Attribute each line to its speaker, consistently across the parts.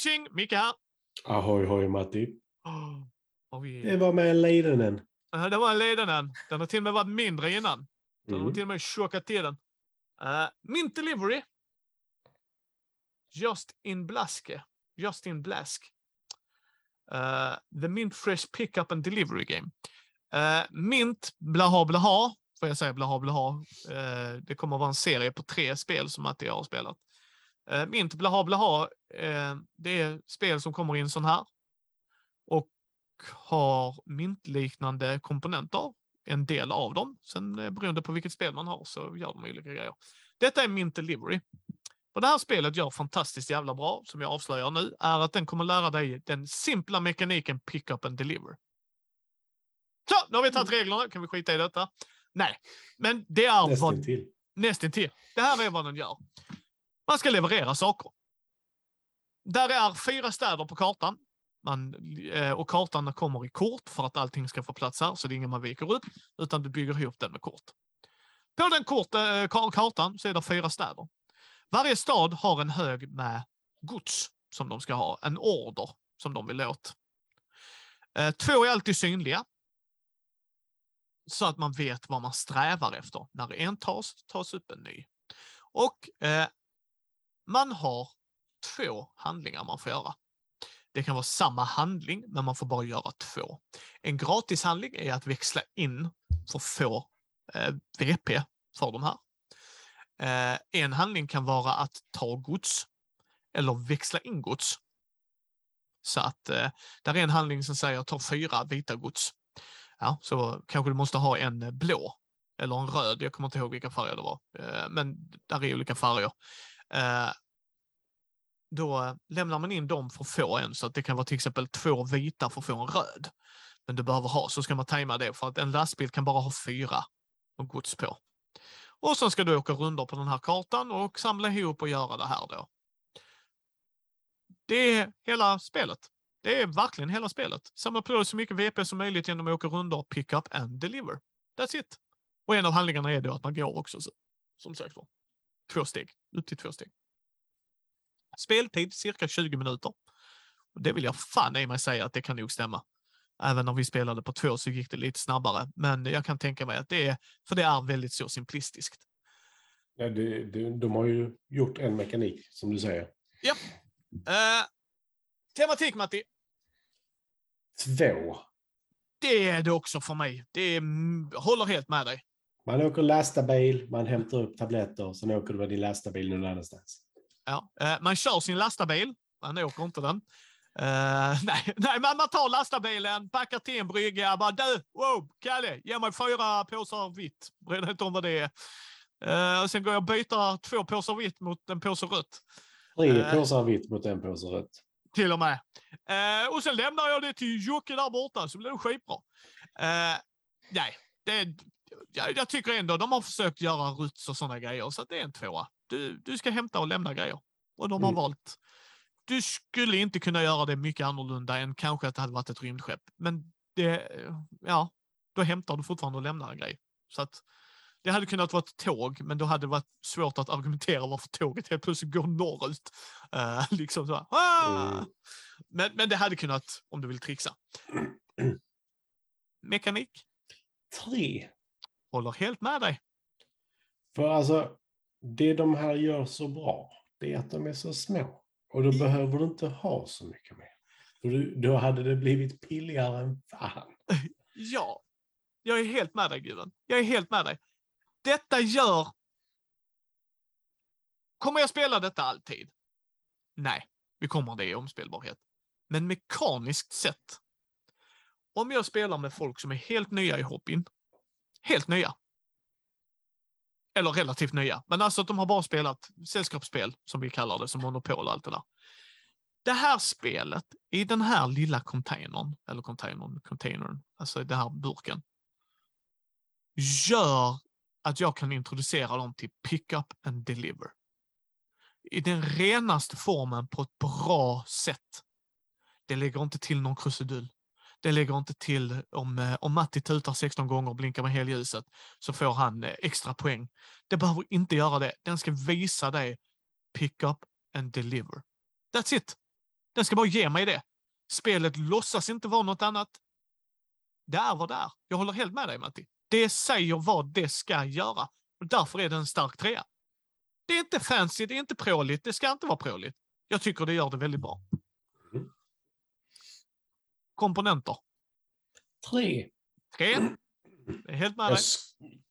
Speaker 1: tjing! Micke här.
Speaker 2: Ahoy hoj Matti.
Speaker 1: Oh, har vi...
Speaker 2: Det var med Leidenen.
Speaker 1: Ja, det var en ledaren. Den har till och med varit mindre innan. Den har
Speaker 2: Mm.
Speaker 1: till och med tjockat till den. Uh, Mint Delivery. Just in Blaske. Just in Blask. Uh, the Mint Fresh Pickup and Delivery Game. Uh, Mint blaha blaha. Får jag säga blaha blaha. Uh, det kommer att vara en serie på tre spel som Matti har spelat. Uh, Mint blaha blaha. Uh, det är spel som kommer i en sån här. Och har mintliknande komponenter. En del av dem. Sen eh, beroende på vilket spel man har så gör de olika grejer. Detta är Mint Delivery. Vad det här spelet gör fantastiskt jävla bra, som jag avslöjar nu, är att den kommer lära dig den simpla mekaniken pick up and deliver. Så, nu har vi tagit reglerna. Kan vi skita i detta? Nej, men det är vad...
Speaker 2: Nästintill.
Speaker 1: Nästintill. Det här är vad den gör. Man ska leverera saker. Där är fyra städer på kartan. Man, eh, och kartan kommer i kort för att allting ska få plats här, så det är ingen man viker upp, utan du bygger ihop den med kort. På den kort, eh, kartan så är det fyra städer. Varje stad har en hög med gods som de ska ha, en order som de vill åt. Eh, två är alltid synliga. Så att man vet vad man strävar efter. När en tas, tas upp en ny. Och eh, man har två handlingar man får göra. Det kan vara samma handling, men man får bara göra två. En gratishandling är att växla in för att få eh, VP för de här. Eh, en handling kan vara att ta gods eller växla in gods. Så att eh, där är en handling som säger ta fyra vita gods. Ja, så kanske du måste ha en blå eller en röd. Jag kommer inte ihåg vilka färger det var, eh, men där är olika färger. Eh, då lämnar man in dem för att få en, så att det kan vara till exempel två vita för att få en röd. Men du behöver ha, så ska man tajma det, för att en lastbil kan bara ha fyra och gods på. Och sen ska du åka rundor på den här kartan och samla ihop och göra det här då. Det är hela spelet. Det är verkligen hela spelet. Samla på dig så mycket VP som möjligt genom att åka rundor, pick up and deliver. That's it. Och en av handlingarna är då att man går också, så- som sagt var. Två steg, upp till två steg. Speltid cirka 20 minuter. Och det vill jag fan i mig säga att det kan nog stämma. Även om vi spelade på två så gick det lite snabbare. Men jag kan tänka mig att det är, för det är väldigt så simplistiskt.
Speaker 2: Ja, det, det, de har ju gjort en mekanik, som du säger.
Speaker 1: Eh, tematik Matti,
Speaker 2: Två.
Speaker 1: det är det också för mig. Det är, håller helt med dig.
Speaker 2: Man åker lastbil, man hämtar upp tabletter, sen åker du med din lastbil någon annanstans.
Speaker 1: Ja. Eh, man kör sin lastbil, man åker inte den. Eh, nej, nej, man tar lastbilen, packar till en brygga, bara du, wow, Kalle, ge mig fyra påsar vitt. Bryr dig inte om vad det är. Och sen går jag och byter två påsar vitt mot en påse rött.
Speaker 2: Tre
Speaker 1: Eh.
Speaker 2: påsar vitt mot en påse rött.
Speaker 1: Till och med. Eh, och sen lämnar jag det till Jocke där borta så blir det skitbra. Nej, det, jag, jag tycker ändå de har försökt göra ruts och sådana grejer så det är en tvåa. Du, du ska hämta och lämna grejer. Och de har
Speaker 2: Mm.
Speaker 1: valt. Du skulle inte kunna göra det mycket annorlunda än kanske att det hade varit ett rymdskepp. Men det, ja, då hämtar du fortfarande och lämnar en grej. Så att det hade kunnat vara ett tåg, men då hade det varit svårt att argumentera varför tåget helt plötsligt går norrut. Eh, liksom så här. "Ah!"
Speaker 2: Mm.
Speaker 1: Men, men det hade kunnat, om du vill trixa. Mekanik,
Speaker 2: Tre.
Speaker 1: Håller helt med dig.
Speaker 2: För alltså, det de här gör så bra, det är att de är så små. Och då
Speaker 1: I-
Speaker 2: behöver du inte ha så mycket mer. För du, då hade det blivit billigare än fan.
Speaker 1: Ja, jag är helt med dig Gudrun. Jag är helt med dig. Detta gör... Kommer jag spela detta alltid? Nej, vi kommer det i omspelbarhet. Men mekaniskt sett. Om jag spelar med folk som är helt nya i hobbyn. Helt nya. Eller relativt nya. Men alltså att de har bara spelat sällskapsspel, som vi kallar det, som Monopol och allt det där. Det här spelet, i den här lilla containern, eller containern, containern, alltså i den här burken, gör att jag kan introducera dem till pick up and deliver. I den renaste formen på ett bra sätt. Det lägger inte till någon krusidull. Det lägger inte till om, eh, om Matti tutar 16 gånger och blinkar med helljuset så får han eh, extra poäng. Det behöver inte göra det. Den ska visa dig pick up and deliver. That's it. Den ska bara ge mig det. Spelet låtsas inte vara något annat. Det är vad det är. Jag håller helt med dig, Matti. Det säger vad det ska göra. Och därför är det en stark trea. Det är inte fancy, det är inte pråligt, det ska inte vara pråligt. Jag tycker det gör det väldigt bra. Komponenter.
Speaker 2: Tre.
Speaker 1: Tre. Helt med
Speaker 2: Jag
Speaker 1: dig.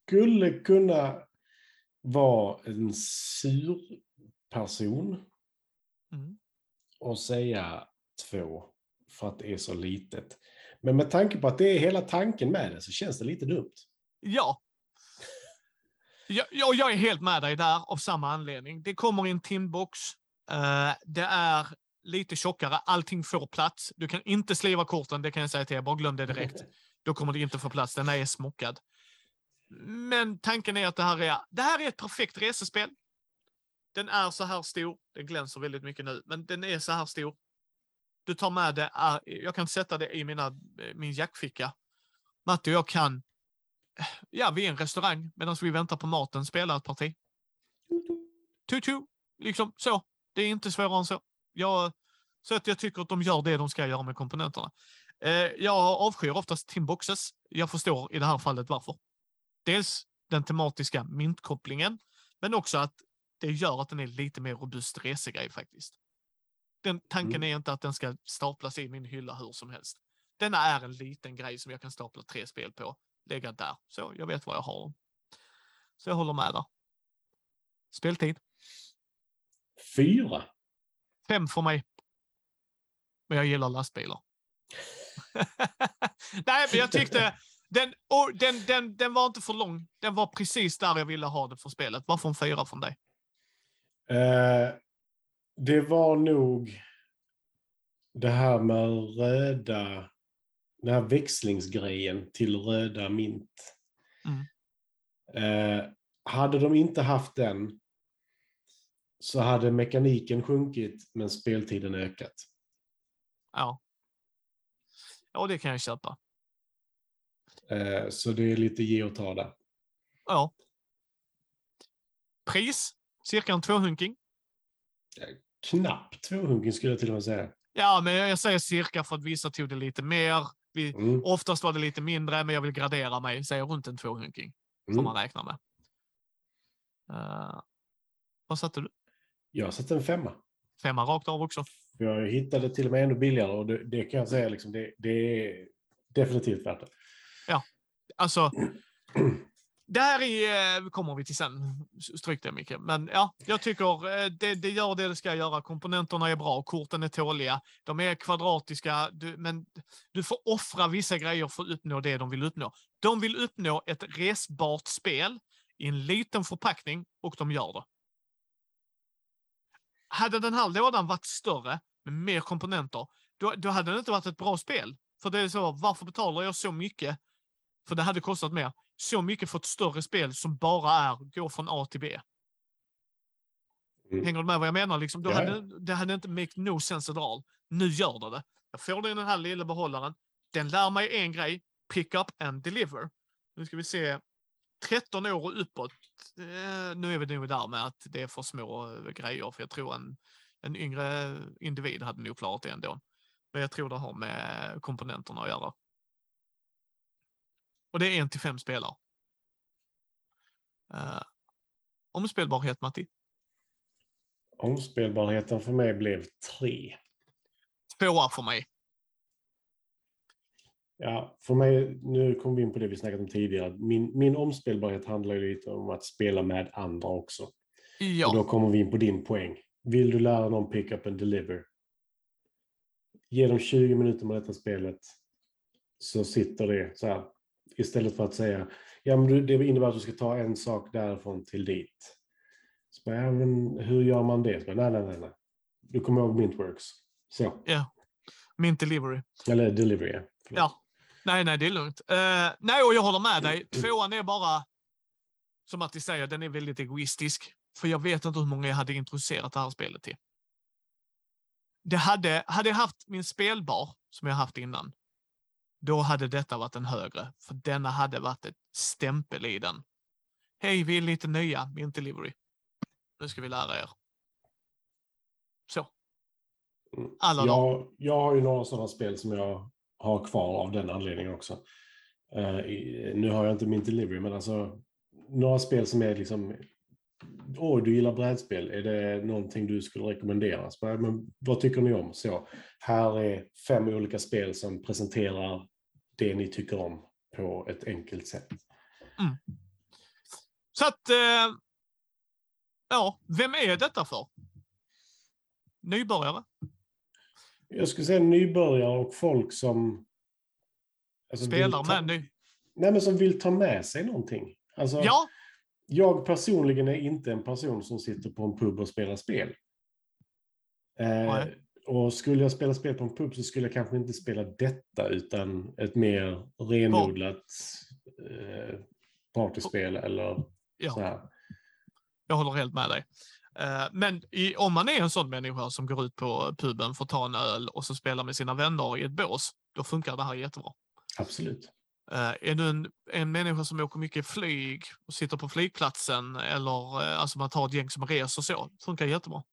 Speaker 2: skulle kunna vara en sur person
Speaker 1: Mm.
Speaker 2: och säga två för att det är så litet. Men med tanke på att det är hela tanken med det så känns det lite dumt.
Speaker 1: Ja. Jag, jag, jag är helt med dig där av samma anledning. Det kommer i en timbox. Eh, det är lite tjockare. Allting får plats. Du kan inte sliva korten, det kan jag säga till er. Bara glöm det direkt. Då kommer det inte få plats. Den är smockad. Men tanken är att det här är, det här är ett perfekt resespel. Den är så här stor. Den glänser väldigt mycket nu, men den är så här stor. Du tar med det. är- Jag kan sätta det i mina, min jackficka. Matte och jag kan ja, vid en restaurang medan vi väntar på maten spela ett parti. Tutu, liksom så. Det är inte svårare än så. Jag, så att jag tycker att de gör det de ska göra med komponenterna. Eh, jag avskyr oftast timboxes. Jag förstår i det här fallet varför. Dels den tematiska myntkopplingen, men också att det gör att den är lite mer robust resegrej faktiskt. Den tanken
Speaker 2: Mm.
Speaker 1: är inte att den ska staplas i min hylla hur som helst. Denna är en liten grej som jag kan stapla tre spel på, lägga där. Så jag vet vad jag har. Så jag håller med där. Speltid.
Speaker 2: Fyra.
Speaker 1: Fem för mig. Men jag gillar lastbilar. Nej, men jag tyckte den, den, den, den var inte för lång. Den var precis där jag ville ha det för spelet. Varför en fyra från dig?
Speaker 2: Eh, det var nog det här med röda, den här växlingsgrejen till röda mint.
Speaker 1: Mm.
Speaker 2: Eh, hade de inte haft den så hade mekaniken sjunkit men speltiden ökat.
Speaker 1: Ja. Ja, det kan jag köpa.
Speaker 2: Eh, så det är lite ge och ta där.
Speaker 1: Ja. Pris? Cirka en tvåhunking.
Speaker 2: Knappt tvåhunking skulle jag till och med säga.
Speaker 1: Ja, men jag säger cirka för att vissa tog det lite mer. Vi,
Speaker 2: Mm.
Speaker 1: oftast var det lite mindre, men jag vill gradera mig. Säger runt en tvåhunking. Får
Speaker 2: Mm.
Speaker 1: man räkna med. Uh, vad satte du?
Speaker 2: Jag satte en femma.
Speaker 1: Femma rakt av också.
Speaker 2: Jag hittade till och med ännu billigare och det, det kan jag säga, liksom, det, det är definitivt värt det.
Speaker 1: Alltså, det här är, eh, kommer vi till sen. Stryk det Micke. Men ja, jag tycker eh, det, det gör det det ska göra. Komponenterna är bra, korten är tåliga. De är kvadratiska, du, men du får offra vissa grejer för att uppnå det de vill uppnå. De vill uppnå ett resbart spel i en liten förpackning och de gör det. Hade den här lådan varit större med mer komponenter, då, då hade det inte varit ett bra spel. För det är så, varför betalar jag så mycket för det hade kostat mer. Så mycket för ett större spel som bara är gå från A till B.
Speaker 2: Mm.
Speaker 1: Hänger du med vad jag menar? Liksom, då
Speaker 2: Ja,
Speaker 1: hade, det hade inte make no sense at all. Nu gör det det. Jag får det i den här lilla behållaren. Den lär mig en grej. Pick up and deliver. Nu ska vi se. 13 år och uppåt. Eh, nu är vi nog där med att det är för små eh, grejer. För jag tror en, en yngre individ hade nog klarat det ändå. Men jag tror det har med komponenterna att göra. Och det är en till fem spelare. Uh, omspelbarhet, Matti?
Speaker 2: Omspelbarheten för mig blev tre.
Speaker 1: Tvåa för mig.
Speaker 2: Ja, för mig, nu kom vi in på det vi snackat om tidigare. Min, min omspelbarhet handlar ju lite om att spela med andra också. Och
Speaker 1: Ja,
Speaker 2: då kommer vi in på din poäng. Vill du lära någon pick up and deliver? Ge dem 20 minuter med detta spelet. Så sitter det så här. Istället för att säga, ja men det innebär att du ska ta en sak därifrån till dit. Så bara, ja, men hur gör man det? Så bara, nej, nej, nej, nej. Du kommer ihåg Mintworks. Så.
Speaker 1: min delivery.
Speaker 2: Eller delivery. ja. Förlåt.
Speaker 1: Ja. Nej, nej, det är lugnt. Eh, nej, och jag håller med dig. Tvåan är bara, som Matti säger, den är väldigt egoistisk. För jag vet inte hur många jag hade introducerat det här spelet till. Det hade, hade jag haft min spelbar, som jag haft innan, då hade detta varit en högre. För denna hade varit ett stämpel i den. Hej, vi är lite nya, min delivery. Nu ska vi lära er. Så.
Speaker 2: Mm.
Speaker 1: Alla.
Speaker 2: Jag, jag har ju några sådana spel som jag ha kvar av den anledningen också. Uh, nu har jag inte min delivery, men alltså några spel som är liksom Åh, du gillar brädspel. Är det någonting du skulle rekommendera? Bara, men, vad tycker ni om? Så, här är fem olika spel som presenterar det ni tycker om på ett enkelt sätt. Mm.
Speaker 1: Så att, eh, ja, vem är detta för? Nybörjare?
Speaker 2: Jag skulle säga nybörjare och folk som... alltså,
Speaker 1: Spelar
Speaker 2: ta-
Speaker 1: med ny?
Speaker 2: Nej, men som vill ta med sig någonting. Alltså,
Speaker 1: Ja,
Speaker 2: Jag personligen är inte en person som sitter på en pub och spelar spel. Eh, och skulle jag spela spel på en pub så skulle jag kanske inte spela detta utan ett mer renodlat eh, partyspel eller så
Speaker 1: ja,
Speaker 2: här.
Speaker 1: jag håller helt med dig. Eh, Men i, om man är en sån människa som går ut på puben för att ta en öl och så spelar med sina vänner i ett bås, då funkar det här jättebra.
Speaker 2: Absolut.
Speaker 1: Eh, är du en, en människa som åker mycket flyg och sitter på flygplatsen eller eh, alltså man tar ett gäng som reser så, funkar jättebra.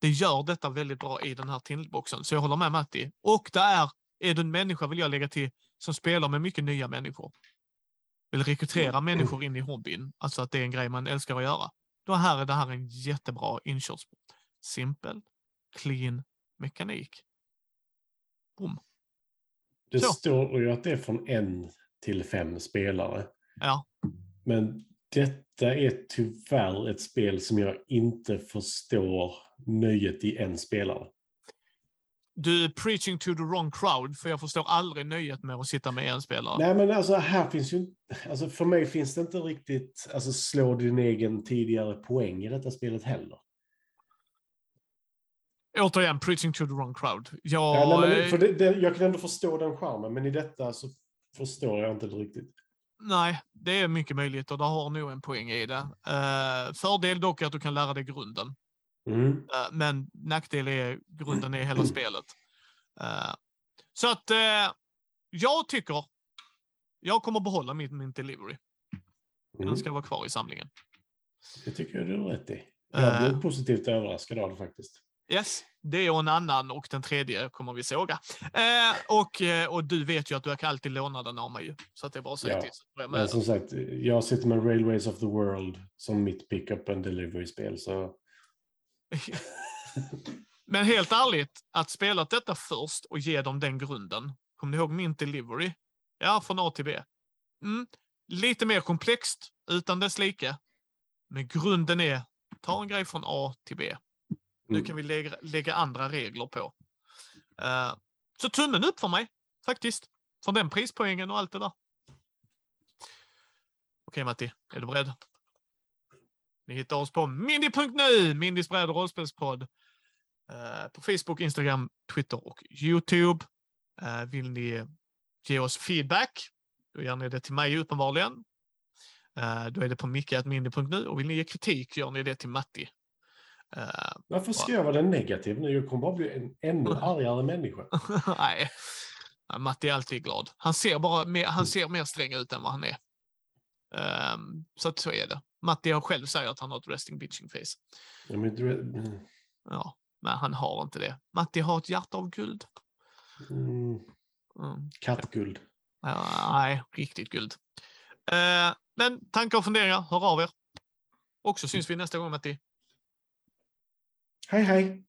Speaker 1: Det gör detta väldigt bra i den här Tindelboxen, så jag håller med Matti. Och det är, är du en människa, vill jag lägga till, som spelar med mycket nya människor. Vill rekrytera människor in i hobbyn, alltså att det är en grej man älskar att göra. Då här är det här en jättebra inkörsport. Simpel, clean mekanik. Boom.
Speaker 2: Det
Speaker 1: Så.
Speaker 2: står ju att det är från en till fem spelare.
Speaker 1: Ja,
Speaker 2: Men detta är tyvärr ett spel som jag inte förstår nöjet i en spelare.
Speaker 1: Du är preaching to the wrong crowd, för jag förstår aldrig nöjet med att sitta med en spelare.
Speaker 2: Nej, men alltså här finns ju alltså för mig finns det inte riktigt, alltså slå din egen tidigare poäng i detta spelet heller.
Speaker 1: Återigen, preaching to the wrong crowd. Jag,
Speaker 2: Ja, nej, men, för det, det, jag kan ändå förstå den charmen, men i detta så förstår jag inte det riktigt.
Speaker 1: nej, det är mycket möjligt och det har nog en poäng i det. Eh, fördel dock är att du kan lära dig grunden.
Speaker 2: Mm.
Speaker 1: Eh, men nackdel är grunden är hela spelet. Eh, så att eh, jag tycker jag kommer behålla min, min delivery. Den
Speaker 2: Mm.
Speaker 1: ska vara kvar i samlingen.
Speaker 2: Det tycker jag du har rätt i. Jag blev
Speaker 1: Eh,
Speaker 2: positivt överraskad av det faktiskt.
Speaker 1: Yes, det och en annan och den tredje kommer vi såga. Eh, och, och du vet ju att du kan alltid låna den av mig ju. Så att det är bara att säga
Speaker 2: Ja,
Speaker 1: till.
Speaker 2: Men som sagt, jag sitter med Railways of the World som mitt pick-up and delivery-spel, så
Speaker 1: den. Men helt ärligt, att spela detta först och ge dem den grunden. Kommer ni ihåg min delivery? Ja, från A till B. Mm, lite mer komplext, utan dess like. Men grunden är, ta en grej från A till B. Nu
Speaker 2: Mm.
Speaker 1: kan vi lägga, lägga andra regler på. Eh, så tummen upp för mig, faktiskt. För den prispoängen och allt det där. Okej Matti, är du beredd? Ni hittar oss på mindy.nu, Mindys bräd och rollspelspodd. Eh, på Facebook, Instagram, Twitter och Youtube. Eh, vill ni ge oss feedback, då gör ni det till mig uppenbarligen. Eh, då är det på micke.mindy.nu och vill ni ge kritik gör ni det till Matti.
Speaker 2: Varför ska jag vara den negativ nu? Jag kommer bara bli en ännu argare människa.
Speaker 1: Nej. Matti är alltid glad. Han ser, bara han ser mer sträng ut än vad han är. Ehm, så att så är det. Matti har själv säger att han har ett resting bitching face.
Speaker 2: Ja, men du, mm,
Speaker 1: Ja, men han har inte det. Matti har ett hjärta av guld.
Speaker 2: mm,
Speaker 1: Mm.
Speaker 2: kattguld.
Speaker 1: Ja, nej, riktigt guld. Eh, men tankar och funderingar, hör av er. Och så syns vi nästa gång Matti.
Speaker 2: Hej, hej!